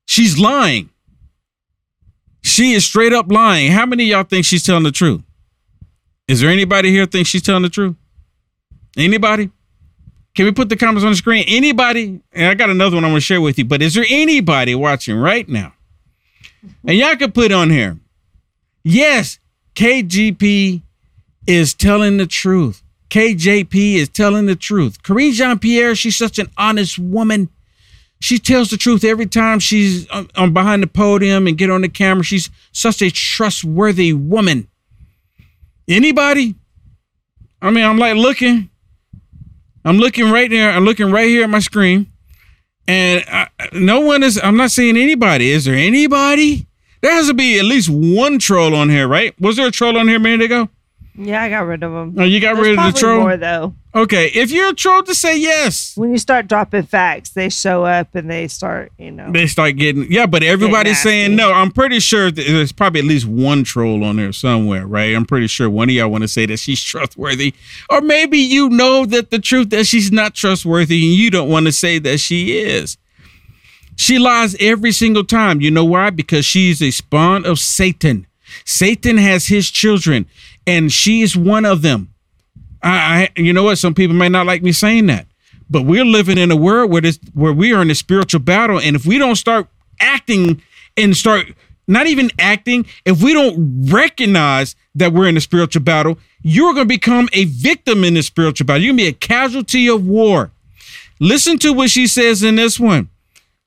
She's lying. She is straight up lying. How many of y'all think she's telling the truth? Is there anybody here think she's telling the truth? Anybody? Can we put the comments on the screen? Anybody? And I got another one I'm going to share with you, but is there anybody watching right now? And y'all can put on here. Yes, KJP is telling the truth. KJP is telling the truth. Karine Jean Pierre, she's such an honest woman. She tells the truth every time she's on, on behind the podium and get on the camera. She's such a trustworthy woman. Anybody? I mean, I'm like looking. I'm looking right there. I'm looking right here at my screen, and I, no one is. I'm not seeing anybody. Is there anybody? There has to be at least one troll on here, right? Was there a troll on here a minute ago? Yeah, I got rid of them. Oh, you got rid of the troll? More though. Okay, if you're a troll, to say yes. When you start dropping facts, they show up and they start, you know. They start getting yeah, but everybody's saying no. I'm pretty sure there's probably at least one troll on there somewhere, right? I'm pretty sure one of y'all want to say that she's trustworthy, or maybe you know that the truth that she's not trustworthy, and you don't want to say that she is. She lies every single time. You know why? Because she's a spawn of Satan. Satan has his children, and she is one of them. I, I you know what? Some people may not like me saying that, but we're living in a world where this where we are in a spiritual battle, and if we don't start acting and start not even acting, if we don't recognize that we're in a spiritual battle, you're going to become a victim in the spiritual battle. You're going to be a casualty of war. Listen to what she says in this one,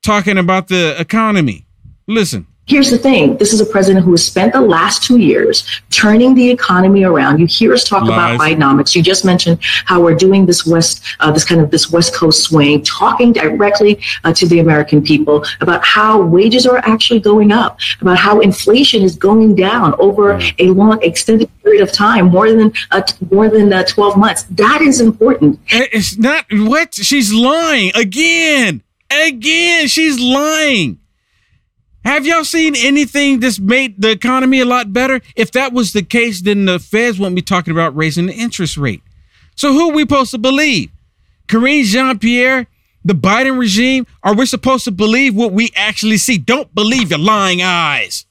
talking about the economy. Listen. Here's the thing this is a president who has spent the last two years turning the economy around. You hear us talk about Lies. Bidenomics. You just mentioned how we're doing this West, uh, this kind of this West Coast swing, talking directly uh, to the American people about how wages are actually going up, about how inflation is going down over a long, extended period of time, more than uh, t- more than uh, 12 months. That is important. It's not what she's lying again. Again, she's lying. Have y'all seen anything that's made the economy a lot better? If that was the case, then the feds wouldn't be talking about raising the interest rate. So who are we supposed to believe? Karine Jean Pierre, the Biden regime? Are we supposed to believe what we actually see? Don't believe your lying eyes.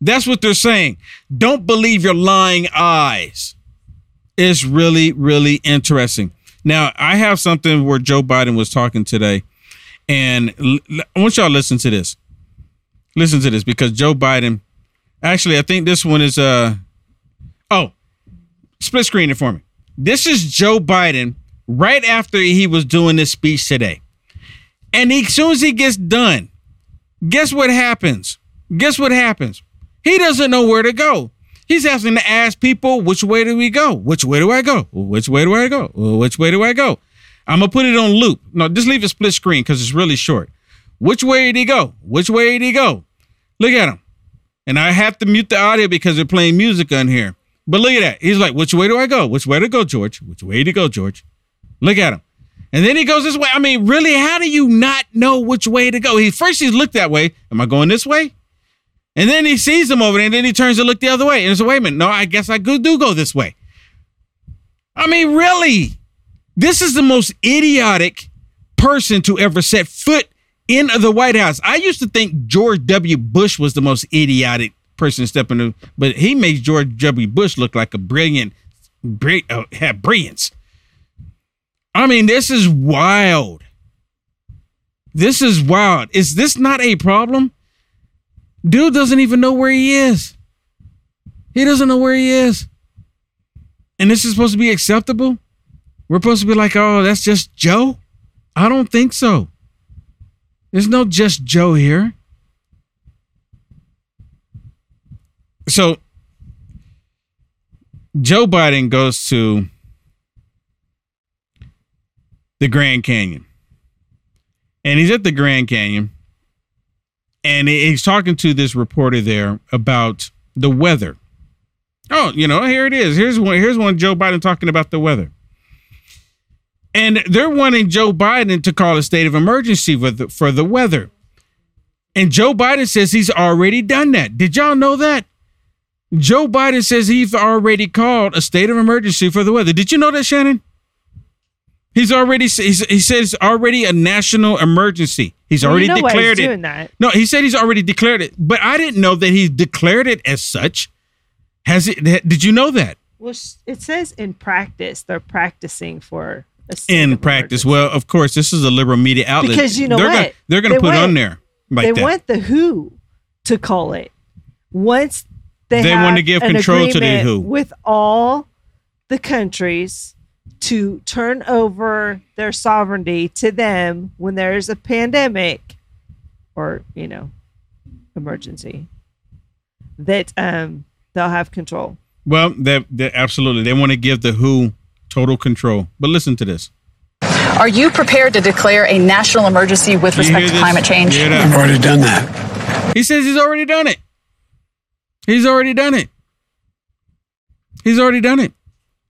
That's what they're saying. Don't believe your lying eyes. It's really, really interesting. Now, I have something where Joe Biden was talking today, and I want y'all to listen to this. Listen to this because Joe Biden, actually, I think this one is uh oh, split screen it for me. This is Joe Biden right after he was doing this speech today. And he, as soon as he gets done, guess what happens? Guess what happens? He doesn't know where to go. He's having to ask people, which way do we go? Which way do I go? Which way do I go? Which way do I go? I'm gonna put it on loop. No, just leave it split screen because it's really short. Which way did he go? Which way did he go? Look at him. And I have to mute the audio because they're playing music on here. But look at that. He's like, which way do I go? Which way to go, George? Which way to go, George? Look at him. And then he goes this way. I mean, really, how do you not know which way to go? He first he's looked that way. Am I going this way? And then he sees him over there, and then he turns to look the other way. And like, wait a minute. No, I guess I do go this way. I mean, really? This is the most idiotic person to ever set foot in the White House. I used to think George W. Bush was the most idiotic person stepping in, but he makes George W. Bush look like a brilliant, bri- uh, have brilliance. I mean, this is wild. This is wild. Is this not a problem? Dude doesn't even know where he is. He doesn't know where he is. And this is supposed to be acceptable? We're supposed to be like, oh, that's just Joe? I don't think so. There's no just Joe here. So Joe Biden goes to the Grand Canyon. And he's at the Grand Canyon. And he's talking to this reporter there about the weather. Oh, you know, here it is. Here's one. Here's one. Joe Biden talking about the weather, and they're wanting Joe Biden to call a state of emergency for the for the weather. And Joe Biden says he's already done that. Did y'all know that? Joe Biden says he's already called a state of emergency for the weather. Did you know that, Shannon? He's already he's, he says already a national emergency. He's Well, already you know why he's declared it. No, he said he's already declared it, but I didn't know that he declared it as such. Has it? Did you know that Well, it says in practice they're practicing for in practice? Well, of course, this is a liberal media outlet. because you know they're what Gonna, they're going to They put want- on there like they that. want the WHO to call it once they, They want to give control to the WHO. with all the countries to turn over their sovereignty to them when there is a pandemic or you know emergency that um they'll have control. well, they they absolutely they want to give the WHO total control. But listen to this. Are you prepared to declare a national emergency with You respect to this? climate change? You hear that? I've already done that. He says he's already done it. He's already done it. He's already done it.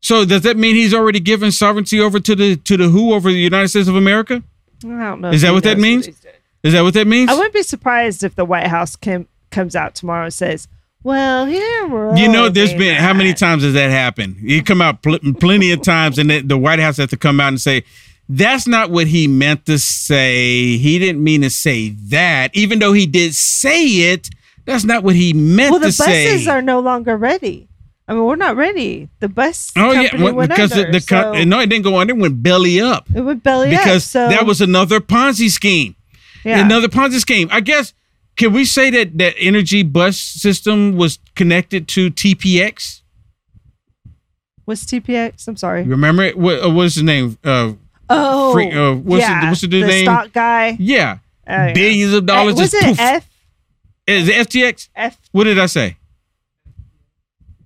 So does that mean he's already given sovereignty over to the to the WHO over the United States of America? I don't know. Is that what that means? he's doing. Is that what that means? I wouldn't be surprised if the White House came, comes out tomorrow and says, "Well, here we're." You know, there's been how many times has that happened? You come out pl- plenty of times, and the, the White House has to come out and say, "That's not what he meant to say. He didn't mean to say that, even though he did say it. That's not what he meant Well, the to say." buses are no longer ready. I mean, we're not ready. The bus Oh yeah, well, because under, the, the co- no, it didn't go on. It went belly up it went belly up. because So that was another Ponzi scheme. Yeah. Another Ponzi scheme. I guess. Can we say that that energy bus system was connected to TPX? what's TPX? I'm sorry. Remember it? What, uh, what's his name? Uh, Oh, Free- uh, what's the- yeah, what's the dude's name? stock guy. yeah, Oh, yeah. billions of Uh, dollars. was it poof. F? Is it FTX? F. What did I say?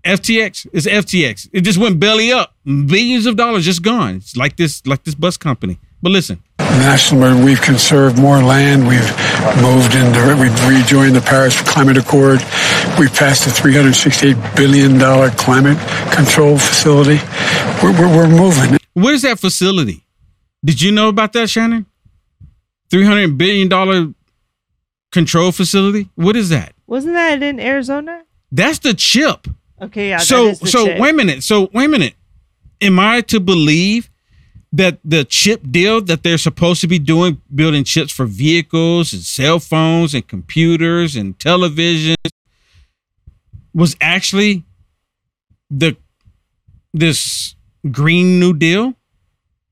FTX. It's FTX. It just went belly up. Billions of dollars just gone. It's like this, like this bus company. But listen, National, we've conserved more land. We've moved into, we've rejoined the Paris Climate Accord. We've passed a $368 billion climate control facility. We're, we're, we're moving. what is that facility? Did you know about that, Shannon? Three hundred billion dollar control facility. What is that? Wasn't that in Arizona? That's the chip. Okay, yeah. so that is the so chip. wait a minute. So wait a minute. Am I to believe that the chip deal that they're supposed to be doing, building chips for vehicles and cell phones and computers and televisions, was actually the this Green New Deal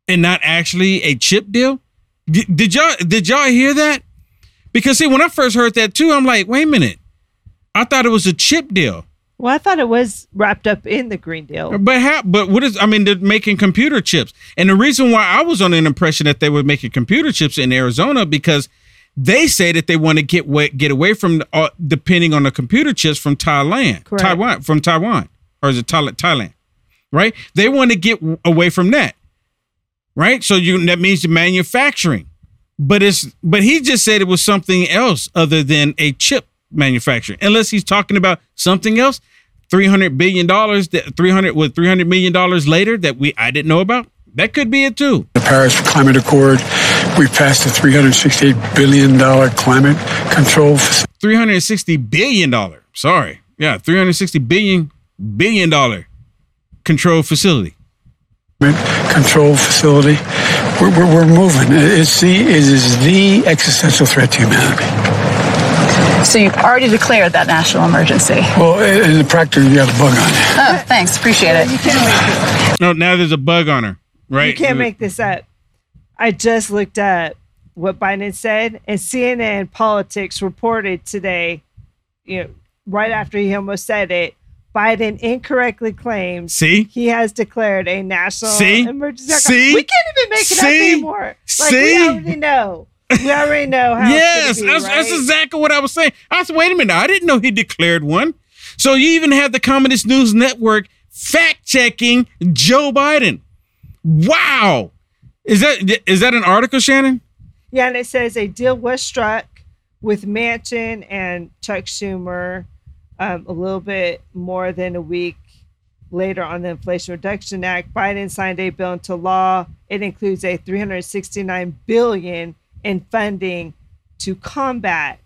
and not actually a chip deal? Did, y'all did y'all hear that? Because see, when I first heard that too, I'm like, wait a minute. I thought it was a chip deal. Well, I thought it was wrapped up in the Green Deal. But how? But what is? I mean, they're making computer chips, and the reason why I was under an impression that they were making computer chips in Arizona because they say that they want to get way, get away from uh, depending on the computer chips from Thailand, Correct. Taiwan, from Taiwan, or is it Thailand? Thailand, right? They want to get away from that, right? So you that means the manufacturing, but it's but he just said it was something else other than a chip manufacturing, unless he's talking about something else. Three hundred billion dollars, that three hundred with three hundred million dollars later that we I didn't know about. That could be it too. The Paris Climate Accord. We've passed a $368 billion climate control facility. Three hundred sixty billion dollar. Sorry, yeah, three hundred sixty billion billion dollar control facility. control facility. We're, we're, we're moving. It's the, it is the existential threat to humanity. So you've already declared that national emergency. Well, in the practice, you have a bug on it. Oh, thanks. Appreciate it. No, now there's a bug on her. Right? You can't make this up. I just looked up what Biden said, and CNN Politics reported today, you know, right after he almost said it, Biden incorrectly claims See? he has declared a national See? emergency. See? We can't even make it up anymore. Like See? we already know. We already know how. yes, be, that's, that's exactly what I was saying. I said, wait a minute, I didn't know he declared one. So you even have the Communist News Network fact checking Joe Biden. Wow, is that is that an article, Shannon? Yeah, and it says a deal was struck with Manchin and Chuck Schumer um, a little bit more than a week later on the Inflation Reduction Act. Biden signed a bill into law. It includes a 369 billion in funding to combat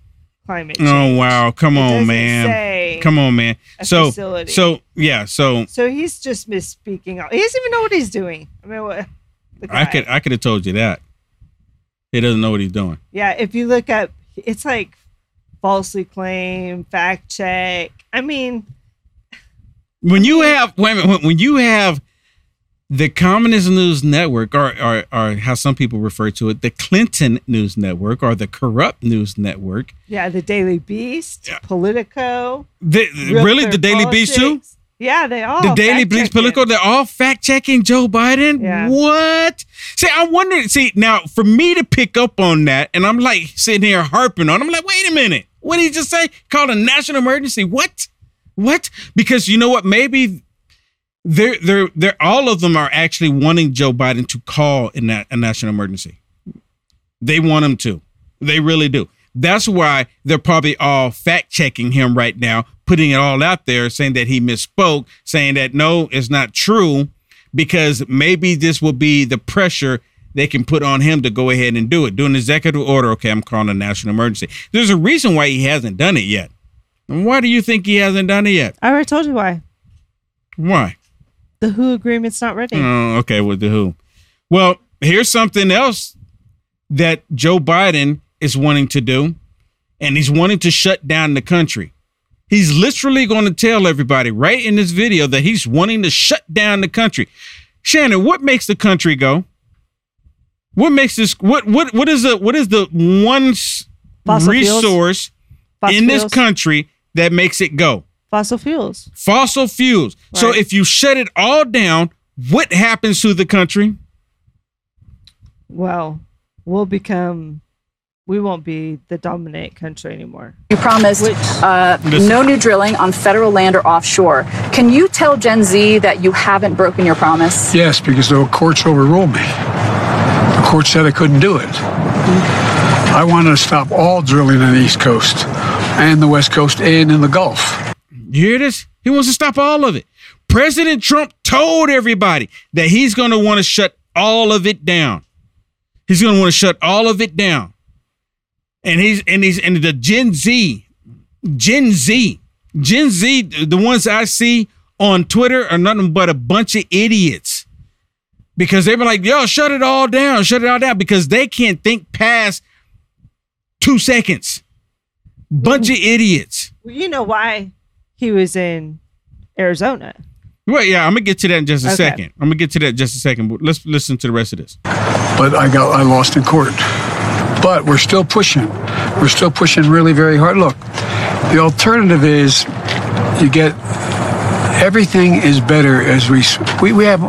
climate oh, change. Oh wow! Come It on, man. Come on, man. So, facility. so yeah. So So he's just misspeaking. He doesn't even know what he's doing. I mean, what? I could I could have told you that. He doesn't know what he's doing. Yeah, if you look up, it's like falsely claim, fact check. I mean, When you have wait a minute, when you have the Communist News Network, or, or or how some people refer to it, the Clinton News Network, or the corrupt news network. yeah, the Daily Beast, Politico. The, really, the Daily Beast too. Yeah, they all. the Daily Beast. Politico, they're all fact checking Joe Biden. Yeah. What? See, I wonder. See, now for me to pick up on that, and I'm like sitting here harping on. I'm like, wait a minute. What did he just say? Called a national emergency? What? What? Because you know what? Maybe they're they're they're all of them are actually wanting Joe Biden to call in that a national emergency. They want him to. They really do. That's why they're probably all fact checking him right now, putting it all out there, saying that he misspoke, saying that no, it's not true, because maybe this will be the pressure they can put on him to go ahead and do it. Do an executive order. Okay, I'm calling a national emergency. There's a reason why he hasn't done it yet. And why do you think he hasn't done it yet? I already told you why. Why? The WHO agreement's not ready. Oh, okay, with the who. Well, here's something else that Joe Biden is wanting to do, and he's wanting to shut down the country. He's literally going to tell everybody right in this video that he's wanting to shut down the country. Shannon, what makes the country go? What makes this what what what is the what is the one Fossil resource in this country that makes it go? Fossil fuels. Fossil fuels. So if you shut it all down, what happens to the country? Well, we'll become. We won't be the dominant country anymore. You promised uh, no new drilling on federal land or offshore. Can you tell Gen Z that you haven't broken your promise? Yes, because the courts overruled me. The court said I couldn't do it. I wanted to stop all drilling on the East Coast and the West Coast and in the Gulf. You hear this? He wants to stop all of it. President Trump told everybody that he's going to want to shut all of it down. He's going to want to shut all of it down. And he's and he's and the Gen Z, Gen Z, Gen Z, the ones I see on Twitter are nothing but a bunch of idiots. Because they were like, yo, shut it all down, shut it all down, because they can't think past two seconds. Bunch of idiots. Well, you know why he was in Arizona. Well, yeah, I'm gonna get to that in just a Okay. second. I'm gonna get to that in just a second. But let's listen to the rest of this. But I got I lost in court. But we're still pushing. We're still pushing really very hard. Look, the alternative is you get everything is better as we we, we have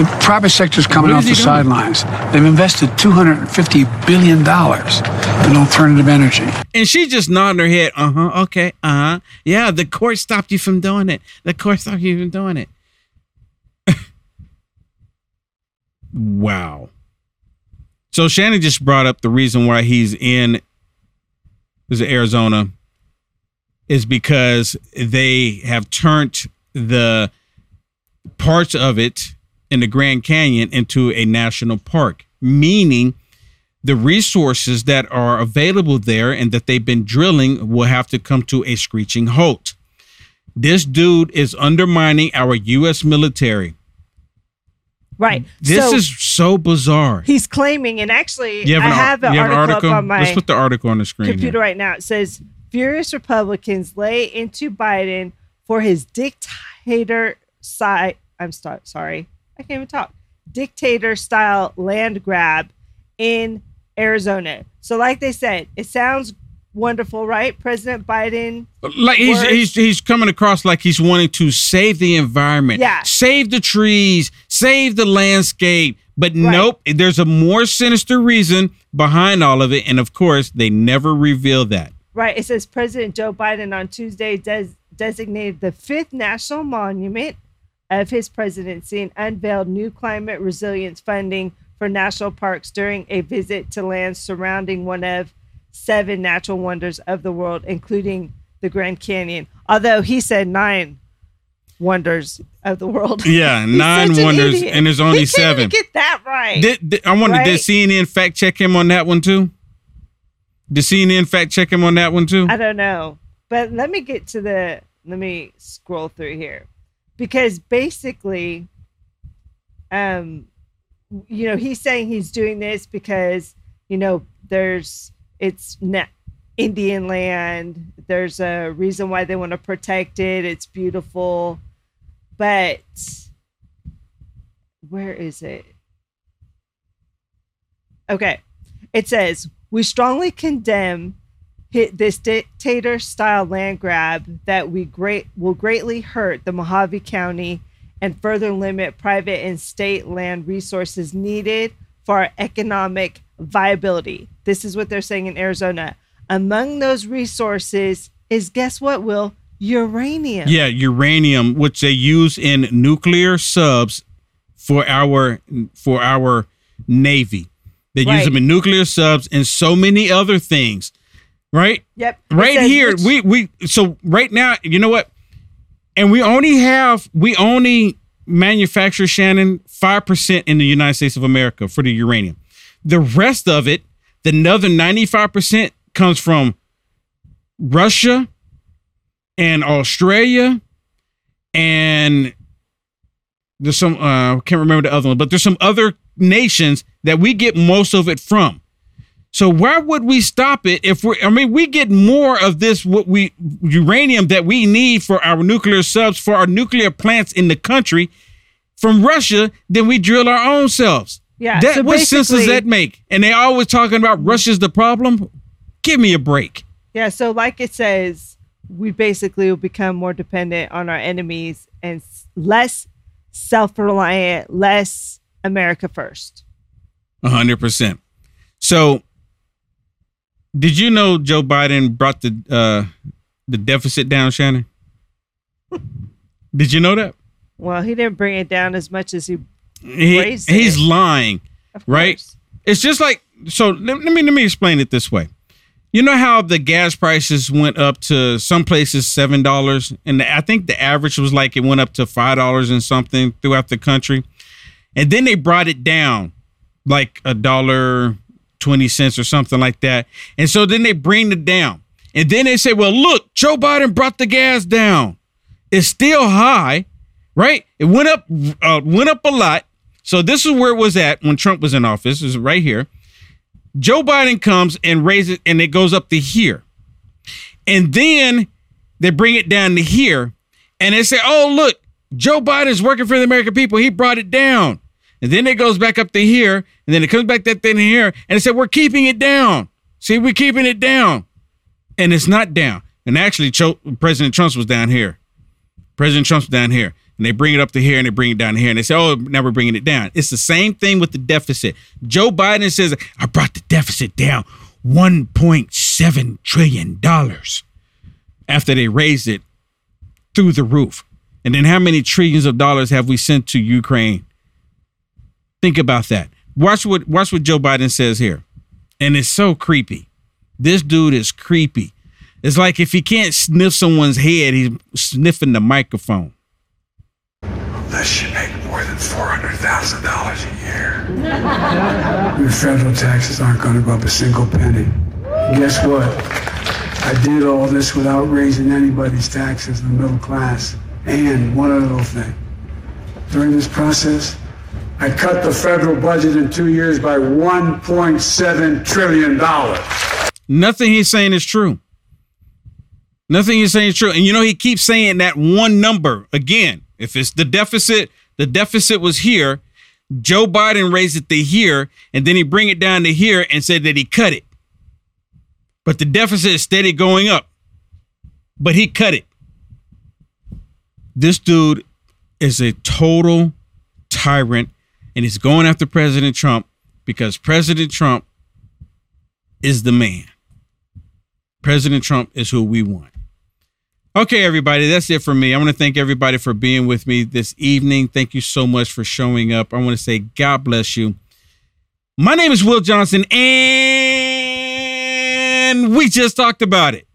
the private sector's coming off the sidelines. They've invested 250 billion dollars in alternative energy. And she's just nodding her head. Uh huh. Okay. Uh huh. Yeah. The court stopped you from doing it. The court stopped you from doing it. wow. So Shannon just brought up the reason why he's in is Arizona is because they have turned the parts of it in the Grand Canyon into a national park, meaning the resources that are available there and that they've been drilling will have to come to a screeching halt. This dude is undermining our U.S. military. Right. This So is so bizarre. he's claiming, and actually, You have I an, ar- have an have an article, article? on my Let's put the article on the screen. computer here. right now. It says furious Republicans lay into Biden for his dictator side. I'm sorry, I can't even talk. Dictator style land grab in Arizona. So, like they said, it sounds wonderful, right? President Biden. Like he's, words- he's he's coming across like he's wanting to save the environment, Yeah. save the trees, save the landscape. But nope, there's a more sinister reason behind all of it, and of course, they never reveal that. Right. It says President Joe Biden on Tuesday des- designated the fifth national monument of his presidency and unveiled new climate resilience funding for national parks during a visit to lands surrounding one of seven natural wonders of the world, including the Grand Canyon. Although he said nine wonders of the world. Yeah, nine an wonders, idiot. and there's He only seven. Get that right. Did, did- I wonder, did Right? CNN fact check him on that one too? Did CNN fact check him on that one too? I don't know. But let me get to the let me scroll through here. Because basically um you know, he's saying he's doing this because, you know, there's it's not Indian land. There's a reason why they want to protect it. It's beautiful. But where is it? Okay. It says, We strongly condemn this dictator style land grab that we great will greatly hurt the Mohave County and further limit private and state land resources needed for our economic viability. This is what they're saying in Arizona. Among those resources is guess what, Will? Uranium. Yeah, uranium, which they use in nuclear subs for our for our navy. They use them in nuclear subs and so many other things. Right? Yep. Right says here, we we so right now, you know what? And we only have we only manufacture Shannon 5% in the United States of America for the uranium. The rest of it, the another 95% comes from Russia and Australia and there's some uh I can't remember the other one, but there's some other nations that we get most of it from. So why would we stop it if we're I mean we get more of this what we uranium that we need for our nuclear subs for our nuclear plants in the country from Russia than we drill our own selves. Yeah, That so what sense does that make? And they always talking about Russia's the problem. Give me a break. Yeah, so like it says, we basically will become more dependent on our enemies and less self-reliant, less America first. A hundred percent. So, did you know Joe Biden brought the uh, the deficit down, Shannon? did you know that? Well, he didn't bring it down as much as he He, he's it. lying, right? It's just like so. Let, let me let me explain it this way. You know how the gas prices went up to some places seven dollars, and the, I think the average was like it went up to five dollars and something throughout the country, and then they brought it down like a dollar twenty cents or something like that, and so then they bring it down, and then they say, "Well, look, Joe Biden brought the gas down. It's still high, right? It went up, uh, went up a lot. So this is where it was at when Trump was in office. Is right here." Joe Biden comes and raises and it goes up to here. And then they bring it down to here, and they say, oh, look, Joe Biden's working for the American people. He brought it down. And then it goes back up to here, and then it comes back that thing here, and they said, we're keeping it down. See, we're keeping it down. And it's not down. And actually, Cho- President Trump's was down here. President Trump's down here. And they bring it up to here and they bring it down here. And they say, oh, now we're bringing it down. It's the same thing with the deficit. Joe Biden says, I brought the deficit down $1.7 trillion after they raised it through the roof. And then how many trillions of dollars have we sent to Ukraine? Think about that. Watch what watch what Joe Biden says here. And it's so creepy. This dude is creepy. It's like if he can't sniff someone's head, he's sniffing the microphone. Unless you make more than $400,000 a year. Your federal taxes aren't going to go up a single penny. Guess what? I did all this without raising anybody's taxes in the middle class. And one other little thing. During this process, I cut the federal budget in two years by $1.7 trillion. Nothing he's saying is true. Nothing he's saying is true. And you know, he keeps saying that one number again. If it's the deficit, the deficit was here. Joe Biden raised it to here, and then he bring it down to here and said that he cut it. But the deficit is steady going up. But he cut it. This dude is a total tyrant, and he's going after President Trump because President Trump is the man. President Trump is who we want. Okay, everybody, that's it for me. I want to thank everybody for being with me this evening. Thank you so much for showing up. I want to say God bless you. My name is Will Johnson, and we just talked about it.